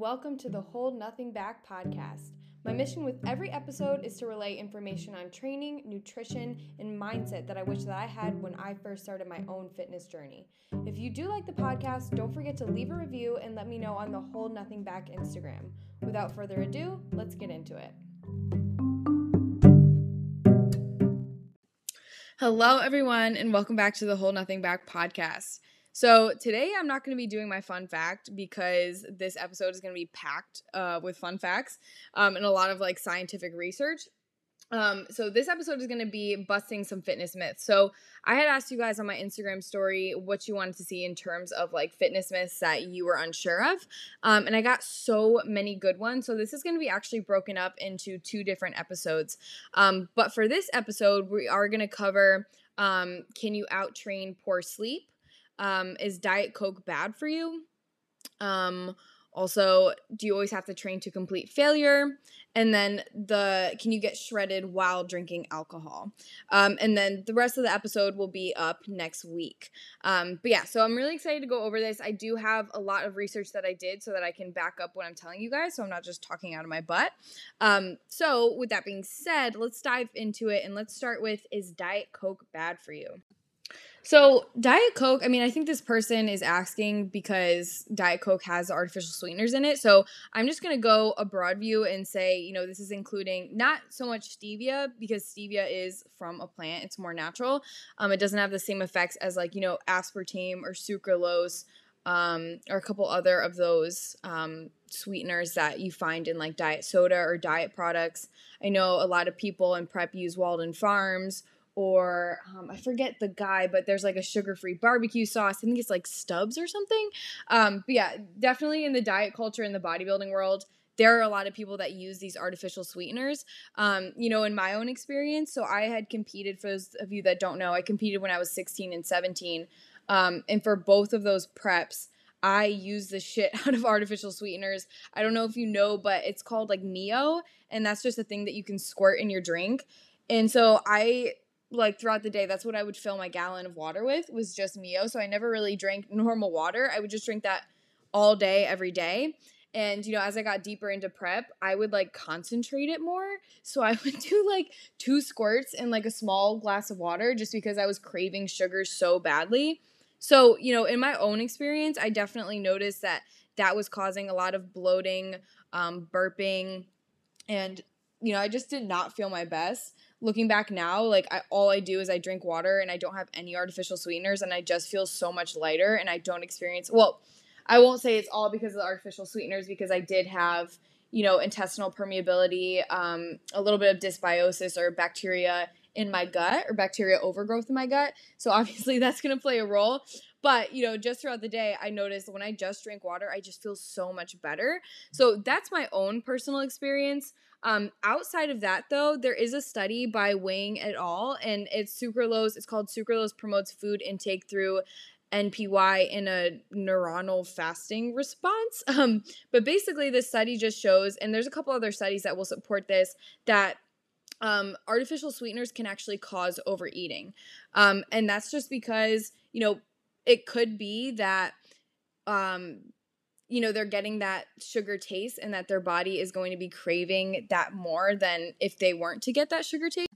welcome to the Hold Nothing Back podcast. My mission with every episode is to relay information on training, nutrition, and mindset that I wish that I had when I first started my own fitness journey. If you do like the podcast, don't forget to leave a review and let me know on the Hold Nothing Back Instagram. Without further ado, let's get into it. Hello, everyone, and welcome back to the Hold Nothing Back podcast. So, today I'm not going to be doing my fun fact because this episode is going to be packed uh, with fun facts um, and a lot of like scientific research. Um, so this episode is going to be busting some fitness myths. So I had asked you guys on my Instagram story what you wanted to see in terms of like fitness myths that you were unsure of, um, and I got so many good ones. So this is going to be actually broken up into two different episodes. Um, but for this episode, we are going to cover um, can you out train poor sleep? Um, is Diet Coke bad for you? Um, also, do you always have to train to complete failure? And then the can you get shredded while drinking alcohol? Um, and then the rest of the episode will be up next week. Um, but yeah, so I'm really excited to go over this. I do have a lot of research that I did so that I can back up what I'm telling you guys, so I'm not just talking out of my butt. Um, so with that being said, let's dive into it and let's start with is Diet Coke bad for you? So, Diet Coke, I mean, I think this person is asking because Diet Coke has artificial sweeteners in it. So, I'm just to go a broad view and say, you know, this is including not so much stevia because stevia is from a plant, it's more natural. Um, it doesn't have the same effects as, like, you know, aspartame or sucralose um, or a couple other of those um, sweeteners that you find in like diet soda or diet products. I know a lot of people in prep use Walden Farms or um, I forget the guy, but there's like a sugar free barbecue sauce. I think it's like Stubbs or something. Um, but yeah, definitely in the diet culture in the bodybuilding world, there are a lot of people that use these artificial sweeteners. Um, you know, in my own experience, so I had competed, for those of you that don't know, I competed when I was 16 and 17. Um, and for both of those preps, I use the shit out of artificial sweeteners. I don't know if you know, but it's called like Mio, and that's just a thing that you can squirt in your drink. And so I like throughout the day that's what i would fill my gallon of water with was just mio. So i never really drank normal water. I would just drink that all day every day. And you know as i got deeper into prep i would like concentrate it more. So i would do like two squirts in like a small glass of water just because i was craving sugar so badly. So you know in my own experience i definitely noticed that that was causing a lot of bloating um, burping and you know i just did not feel my best looking back now, like I, all I do is I drink water and I don't have any artificial sweeteners and I just feel so much lighter and I don't experience well, I won't say it's all because of the artificial sweeteners because I did have, you know, intestinal permeability, um, a little bit of dysbiosis or bacteria in my gut or bacteria overgrowth in my gut. So obviously that's going to play a role. But, you know, just throughout the day, I noticed when I just drink water, I just feel so much better. So that's my own personal experience. Um, outside of that, though, there is a study by Wang et al., and it's sucralose. It's called Sucralose Promotes Food Intake Through NPY in a neuronal fasting response. Um, but basically, this study just shows, and there's a couple other studies that will support this, that um, artificial sweeteners can actually cause overeating. Um, and that's just because, you know, it could be that um, you know they're getting that sugar taste and that their body is going to be craving that more than if they weren't to get that sugar taste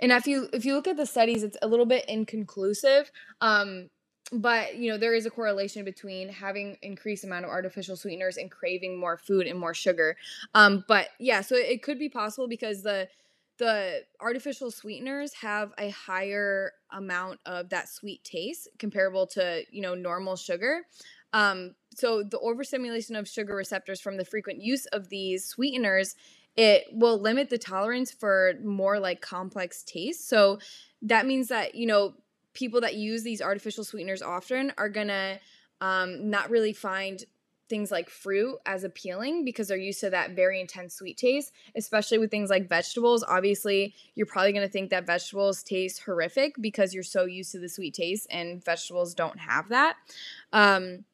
and if you if you look at the studies it's a little bit inconclusive um but you know there is a correlation between having increased amount of artificial sweeteners and craving more food and more sugar um but yeah so it could be possible because the the artificial sweeteners have a higher amount of that sweet taste comparable to you know normal sugar. Um, so the overstimulation of sugar receptors from the frequent use of these sweeteners it will limit the tolerance for more like complex tastes. So that means that you know people that use these artificial sweeteners often are gonna um, not really find things like fruit as appealing because they're used to that very intense sweet taste, especially with things like vegetables. Obviously, you're probably going to think that vegetables taste horrific because you're so used to the sweet taste, and vegetables don't have that. Um,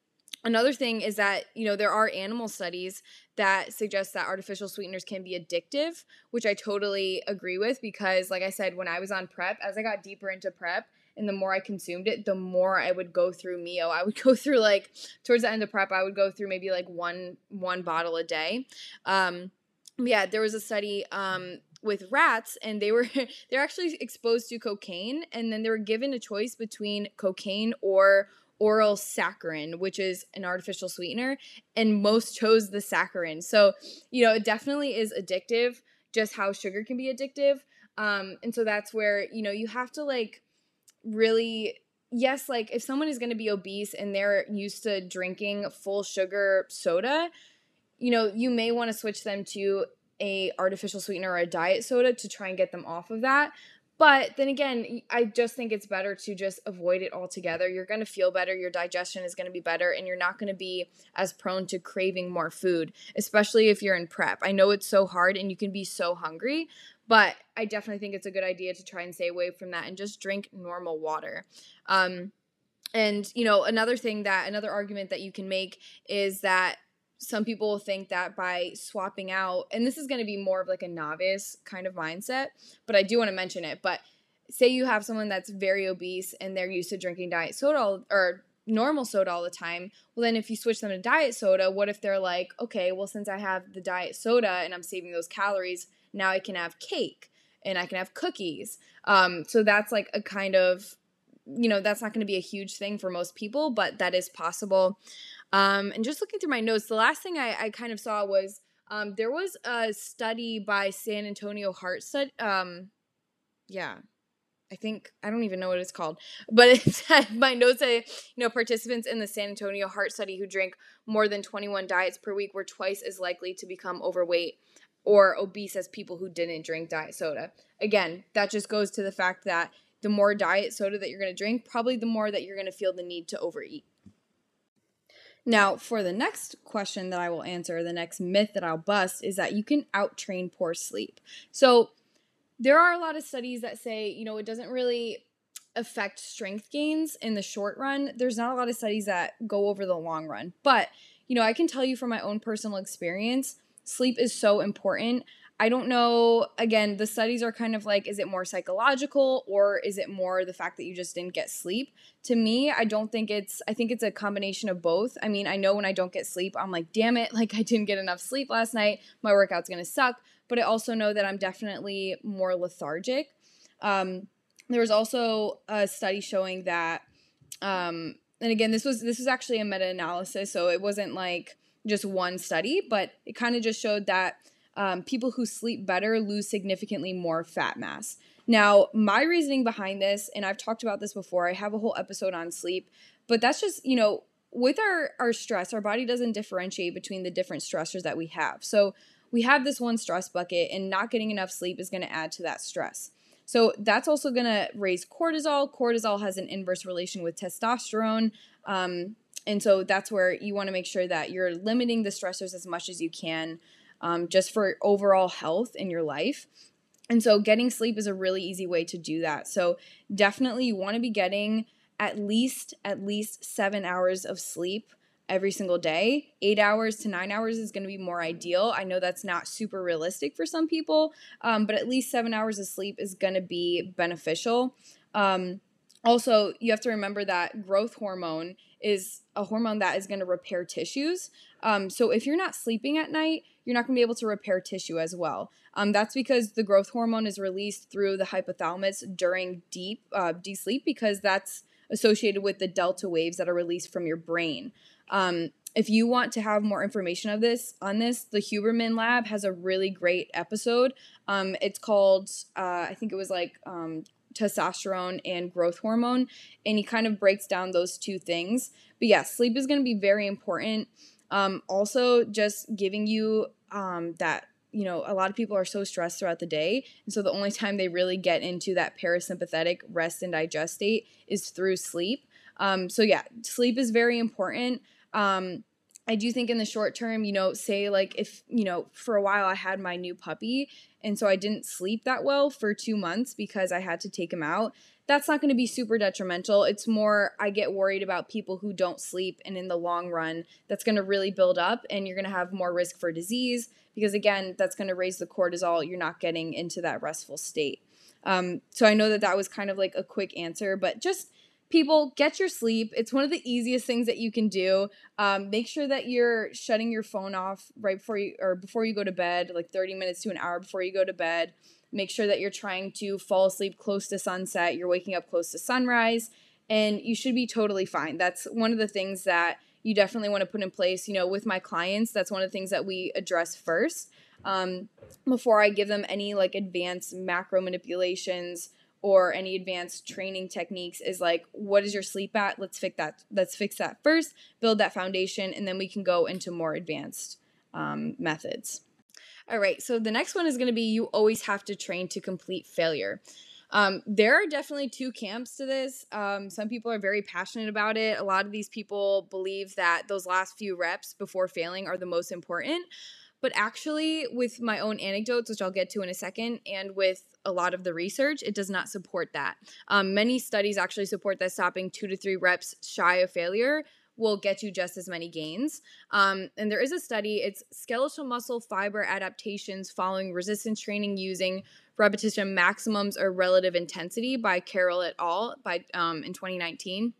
Another thing is that, you know, there are animal studies that suggest that artificial sweeteners can be addictive, which I totally agree with because, like I said, when I was on prep, as I got deeper into prep, and the more I consumed it, the more I would go through Mio. I would go through like towards the end of prep, I would go through maybe like one one bottle a day. Um, yeah, there was a study um, with rats, and they were they're actually exposed to cocaine, and then they were given a choice between cocaine or oral saccharin, which is an artificial sweetener, and most chose the saccharin. So, you know, it definitely is addictive, just how sugar can be addictive. Um, and so that's where, you know, you have to like really yes, like if someone is going to be obese and they're used to drinking full sugar soda, you know, you may want to switch them to a artificial sweetener or a diet soda to try and get them off of that. But then again, I just think it's better to just avoid it altogether. You're going to feel better, your digestion is going to be better, and you're not going to be as prone to craving more food, especially if you're in prep. I know it's so hard and you can be so hungry, but I definitely think it's a good idea to try and stay away from that and just drink normal water. Um, and, you know, another thing that, another argument that you can make is that some people think that by swapping out, and this is going to be more of like a novice kind of mindset, but I do want to mention it. But say you have someone that's very obese and they're used to drinking diet soda or normal soda all the time. Well, then if you switch them to diet soda, what if they're like, okay, well, since I have the diet soda and I'm saving those calories, now I can have cake and I can have cookies. Um, so that's like a kind of, you know, that's not going to be a huge thing for most people, but that is possible. Um, and just looking through my notes, the last thing I, I kind of saw was um, there was a study by San Antonio Heart Study. Um, yeah, I think I don't even know what it's called, but it said my notes say you know participants in the San Antonio Heart Study who drank more than 21 diets per week were twice as likely to become overweight or obese as people who didn't drink diet soda. Again, that just goes to the fact that the more diet soda that you're going to drink, probably the more that you're going to feel the need to overeat. Now, for the next question that I will answer, the next myth that I'll bust is that you can outtrain poor sleep. So, there are a lot of studies that say, you know, it doesn't really affect strength gains in the short run. There's not a lot of studies that go over the long run. But, you know, I can tell you from my own personal experience, sleep is so important. I don't know. Again, the studies are kind of like, is it more psychological or is it more the fact that you just didn't get sleep? To me, I don't think it's, I think it's a combination of both. I mean, I know when I don't get sleep, I'm like, damn it, like I didn't get enough sleep last night. My workout's gonna suck. But I also know that I'm definitely more lethargic. Um, there was also a study showing that, um, and again, this was this was actually a meta analysis, so it wasn't like just one study, but it kind of just showed that um, people who sleep better lose significantly more fat mass. Now, my reasoning behind this, and I've talked about this before, I have a whole episode on sleep, but that's just, you know, with our, our stress, our body doesn't differentiate between the different stressors that we have. So we have this one stress bucket, and not getting enough sleep is going to add to that stress. So that's also going to raise cortisol. Cortisol has an inverse relation with testosterone. Um, and so that's where you want to make sure that you're limiting the stressors as much as you can um, just for overall health in your life. And so getting sleep is a really easy way to do that. So definitely you want to be getting at least at least 7 hours of sleep every single day. 8 hours to 9 hours is going to be more ideal. I know that's not super realistic for some people, um, but at least 7 hours of sleep is going to be beneficial. Um, also, you have to remember that growth hormone is a hormone that is going to repair tissues. Um, so if you're not sleeping at night, you're not going to be able to repair tissue as well. Um, that's because the growth hormone is released through the hypothalamus during deep uh, deep sleep because that's associated with the delta waves that are released from your brain. Um, if you want to have more information of this on this, the Huberman Lab has a really great episode. Um, it's called uh, I think it was like um, testosterone and growth hormone, and he kind of breaks down those two things. But yeah, sleep is going to be very important. Um, also, just giving you um, that you know, a lot of people are so stressed throughout the day. And so the only time they really get into that parasympathetic rest and digest state is through sleep. Um, so, yeah, sleep is very important. Um, I do think in the short term, you know, say like if, you know, for a while I had my new puppy and so I didn't sleep that well for two months because I had to take him out. That's not going to be super detrimental. It's more, I get worried about people who don't sleep, and in the long run, that's going to really build up, and you're going to have more risk for disease because, again, that's going to raise the cortisol. You're not getting into that restful state. Um, so I know that that was kind of like a quick answer, but just people get your sleep. It's one of the easiest things that you can do. Um, make sure that you're shutting your phone off right before you or before you go to bed like 30 minutes to an hour before you go to bed. Make sure that you're trying to fall asleep close to sunset. You're waking up close to sunrise and you should be totally fine. That's one of the things that you definitely want to put in place you know with my clients. That's one of the things that we address first. Um, before i give them any like advanced macro manipulations or any advanced training techniques is like what is your sleep at let's fix that let's fix that first build that foundation and then we can go into more advanced um, methods all right so the next one is going to be you always have to train to complete failure um, there are definitely two camps to this. Um, some people are very passionate about it. A lot of these people believe that those last few reps before failing are the most important. But actually, with my own anecdotes, which I'll get to in a second, and with a lot of the research, it does not support that. Um, many studies actually support that stopping two to three reps shy of failure will get you just as many gains. Um, and there is a study, it's skeletal muscle fiber adaptations following resistance training using repetition maximums or relative intensity by Carroll et al. by um, in 2019.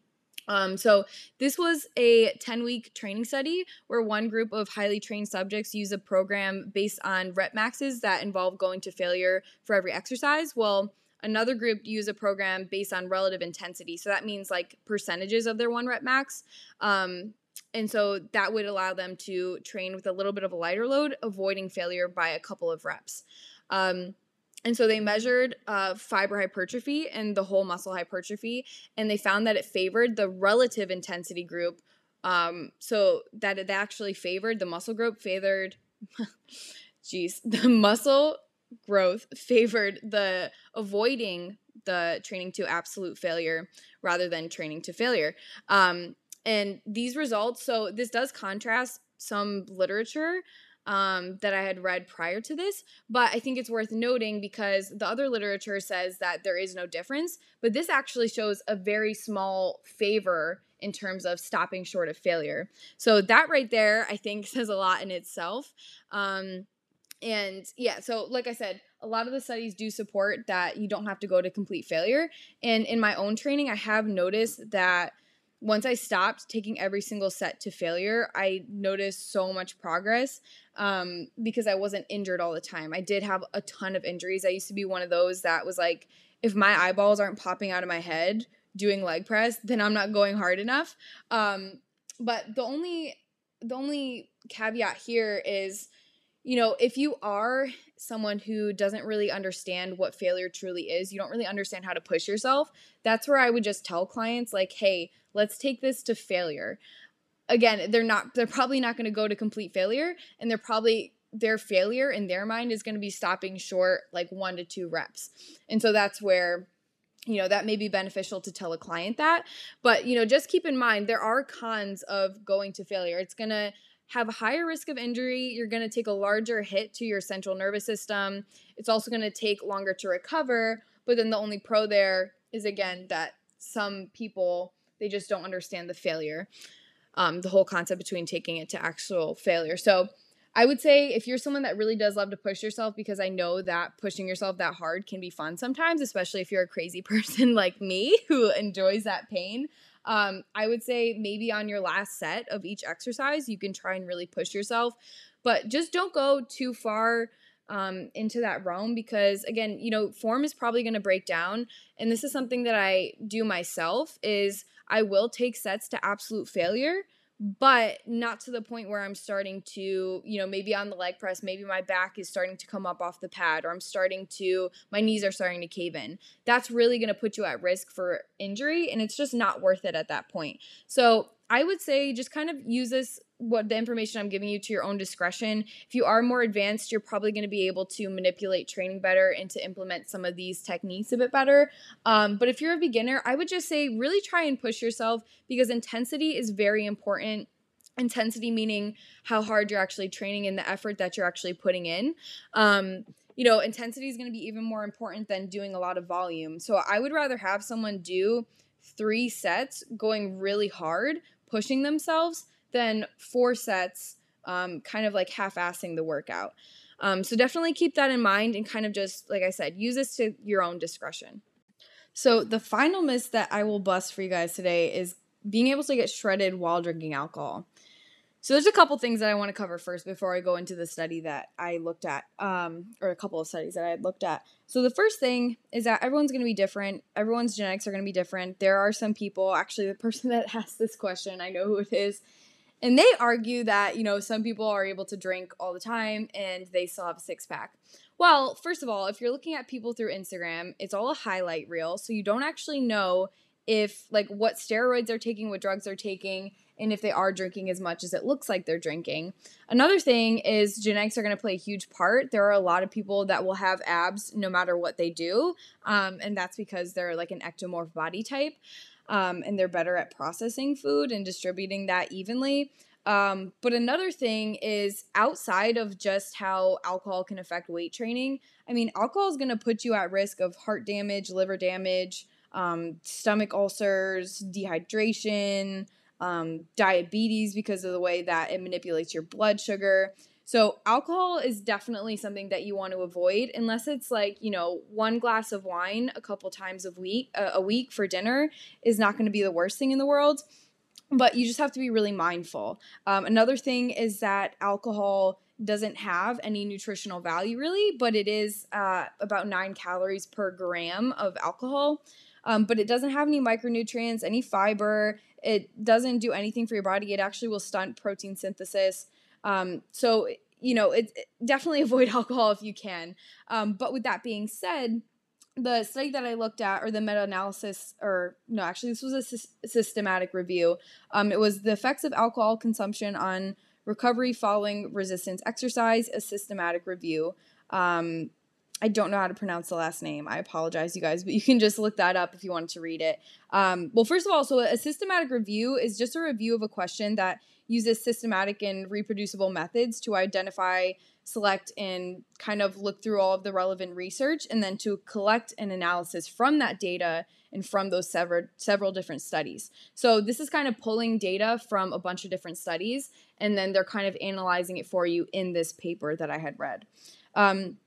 Um, so this was a 10 week training study where one group of highly trained subjects use a program based on rep maxes that involve going to failure for every exercise. Well, another group use a program based on relative intensity. So that means like percentages of their one rep max. Um, and so that would allow them to train with a little bit of a lighter load, avoiding failure by a couple of reps. Um, and so they measured uh, fiber hypertrophy and the whole muscle hypertrophy, and they found that it favored the relative intensity group. Um, so that it actually favored the muscle group, favored, geez, the muscle growth favored the avoiding the training to absolute failure rather than training to failure. Um, and these results, so this does contrast some literature um, that I had read prior to this, but I think it's worth noting because the other literature says that there is no difference, but this actually shows a very small favor in terms of stopping short of failure. So that right there, I think, says a lot in itself. Um, and yeah, so like I said, a lot of the studies do support that you don't have to go to complete failure. And in my own training, I have noticed that once I stopped taking every single set to failure, I noticed so much progress um, because I wasn't injured all the time. I did have a ton of injuries. I used to be one of those that was like, if my eyeballs aren't popping out of my head doing leg press, then I'm not going hard enough. Um, but the only the only caveat here is you know, if you are someone who doesn't really understand what failure truly is, you don't really understand how to push yourself, that's where I would just tell clients, like, hey, let's take this to failure. Again, they're not, they're probably not going to go to complete failure, and they're probably, their failure in their mind is going to be stopping short like one to two reps. And so that's where you know that may be beneficial to tell a client that but you know just keep in mind there are cons of going to failure it's going to have a higher risk of injury. You're going to take a larger hit to your central nervous system. It's also going to take longer to recover. But then the only pro there is again that some people they just don't understand the failure, um, the whole concept between taking it to actual failure. So I would say if you're someone that really does love to push yourself, because I know that pushing yourself that hard can be fun sometimes, especially if you're a crazy person like me who enjoys that pain. Um, I would say maybe on your last set of each exercise, you can try and really push yourself, but just don't go too far um, into that realm because again, you know, form is probably going to break down, and this is something that I do myself. Is I will take sets to absolute failure but not to the point where I'm starting to, you know, maybe on the leg press, maybe my back is starting to come up off the pad or I'm starting to, my knees are starting to cave in. That's really going to put you at risk for injury and it's just not worth it at that point. So I would say just kind of use this what the information I'm giving you to your own discretion. If you are more advanced, you're probably going to be able to manipulate training better and to implement some of these techniques a bit better. Um, but if you're a beginner, I would just say really try and push yourself because intensity is very important. Intensity meaning how hard you're actually training and the effort that you're actually putting in. Um, you know, intensity is going to be even more important than doing a lot of volume. So I would rather have someone do three sets going really hard pushing themselves than four sets, um, kind of like half assing the workout. Um, so definitely keep that in mind and kind of just, like I said, use this to your own discretion. So the final myth that I will bust for you guys today is being able to get shredded while drinking alcohol. So there's a couple things that I want to cover first before I go into the study that I looked at, um, or a couple of studies that I had looked at. So the first thing is that everyone's going to be different. Everyone's genetics are going to be different. There are some people, actually, the person that asked this question, I know who it is, and they argue that you know some people are able to drink all the time and they still have a six pack. Well, first of all, if you're looking at people through Instagram, it's all a highlight reel, so you don't actually know if like what steroids they're taking, what drugs they're taking, and if they are drinking as much as it looks like they're drinking. Another thing is genetics are going to play a huge part. There are a lot of people that will have abs no matter what they do, um, and that's because they're like an ectomorph body type, um, and they're better at processing food and distributing that evenly. Um, but another thing is outside of just how alcohol can affect weight training. I mean, alcohol is going to put you at risk of heart damage, liver damage, um, stomach ulcers, dehydration, um, diabetes because of the way that it manipulates your blood sugar. So, alcohol is definitely something that you want to avoid unless it's like, you know, one glass of wine a couple times a week, uh, a week for dinner is not going to be the worst thing in the world. But you just have to be really mindful. Um, another thing is that alcohol doesn't have any nutritional value really, but it is uh, about nine calories per gram of alcohol. Um, but it doesn't have any micronutrients, any fiber. It doesn't do anything for your body. It actually will stunt protein synthesis. Um, so, you know, it, it, definitely avoid alcohol if you can. Um, but with that being said, the study that I looked at, or the meta analysis, or no, actually, this was a sy- systematic review. Um, it was the effects of alcohol consumption on recovery following resistance exercise, a systematic review. Um, I don't know how to pronounce the last name. I apologize, you guys, but you can just look that up if you wanted to read it. Um, well, first of all, so a systematic review is just a review of a question that uses systematic and reproducible methods to identify, select, and kind of look through all of the relevant research and then to collect an analysis from that data and from those several, several different studies. So this is kind of pulling data from a bunch of different studies and then they're kind of analyzing it for you in this paper that I had read. Um,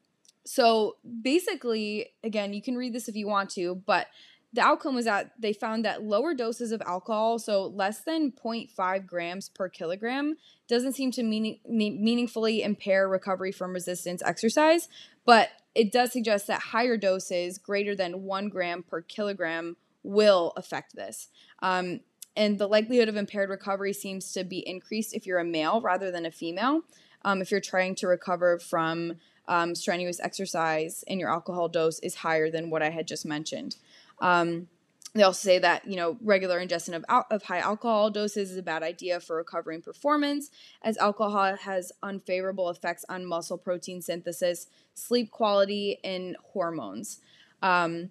so basically, again, you can read this if you want to, but the outcome was that they found that lower doses of alcohol, so less than 0.5 grams per kilogram, doesn't seem to meaning, meaningfully impair recovery from resistance exercise, but it does suggest that higher doses, greater than one gram per kilogram, will affect this. Um, and the likelihood of impaired recovery seems to be increased if you're a male rather than a female. Um, if you're trying to recover from um, strenuous exercise and your alcohol dose is higher than what I had just mentioned. Um, they also say that you know regular ingestion of, al- of high alcohol doses is a bad idea for recovering performance, as alcohol has unfavorable effects on muscle protein synthesis, sleep quality, and hormones. Um,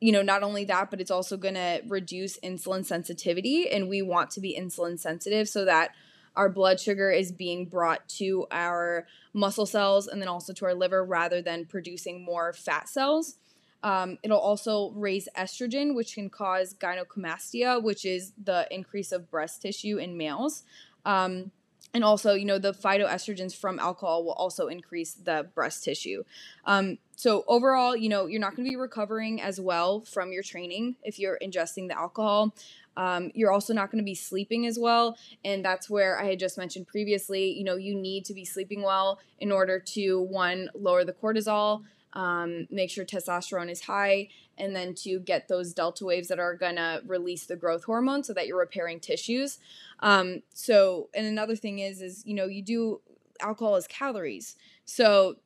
you know, not only that, but it's also going to reduce insulin sensitivity, and we want to be insulin sensitive so that our blood sugar is being brought to our muscle cells and then also to our liver rather than producing more fat cells. Um, it'll also raise estrogen, which can cause gynecomastia, which is the increase of breast tissue in males. Um, and also, you know, the phytoestrogens from alcohol will also increase the breast tissue. Um, so, overall, you know, you're not going to be recovering as well from your training if you're ingesting the alcohol. Um, you're also not going to be sleeping as well. And that's where I had just mentioned previously, you know, you need to be sleeping well in order to, one, lower the cortisol, um, make sure testosterone is high, and then to get those delta waves that are going to release the growth hormone so that you're repairing tissues. Um, so, and another thing is, is, you know, you do alcohol as calories. So,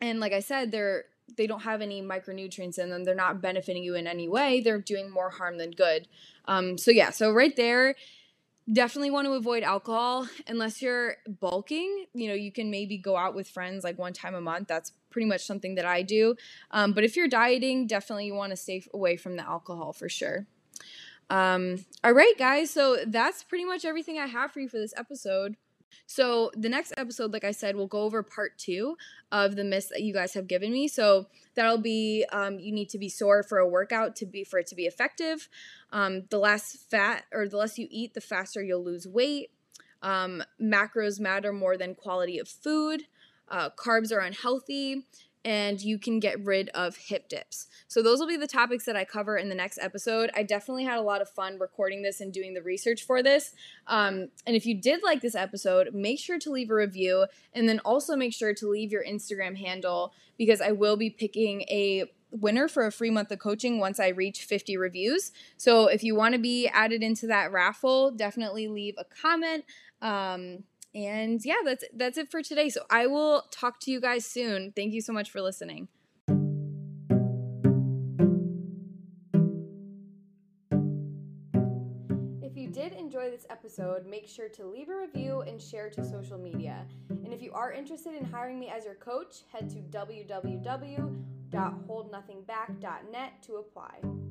and like I said, they're, they don't have any micronutrients in them. They're not benefiting you in any way. They're doing more harm than good. Um, so yeah, so right there, definitely want to avoid alcohol unless you're bulking. You know, you can maybe go out with friends like one time a month. That's pretty much something that I do. Um, but if you're dieting, definitely you want to stay away from the alcohol for sure. Um, all right, guys. So that's pretty much everything I have for you for this episode. So the next episode, like I said, we'll go over part two of the myths that you guys have given me. So that'll be um, you need to be sore for a workout to be for it to be effective. Um, the less fat or the less you eat, the faster you'll lose weight. Um, macros matter more than quality of food. uh, carbs are unhealthy, and you can get rid of hip dips. So, those will be the topics that I cover in the next episode. I definitely had a lot of fun recording this and doing the research for this. Um, and if you did like this episode, make sure to leave a review and then also make sure to leave your Instagram handle because I will be picking a winner for a free month of coaching once I reach 50 reviews. So, if you want to be added into that raffle, definitely leave a comment. Um, and yeah, that's that's it for today. So I will talk to you guys soon. Thank you so much for listening. If you did enjoy this episode, make sure to leave a review and share to social media. And if you are interested in hiring me as your coach, head to www.holdnothingback.net to apply.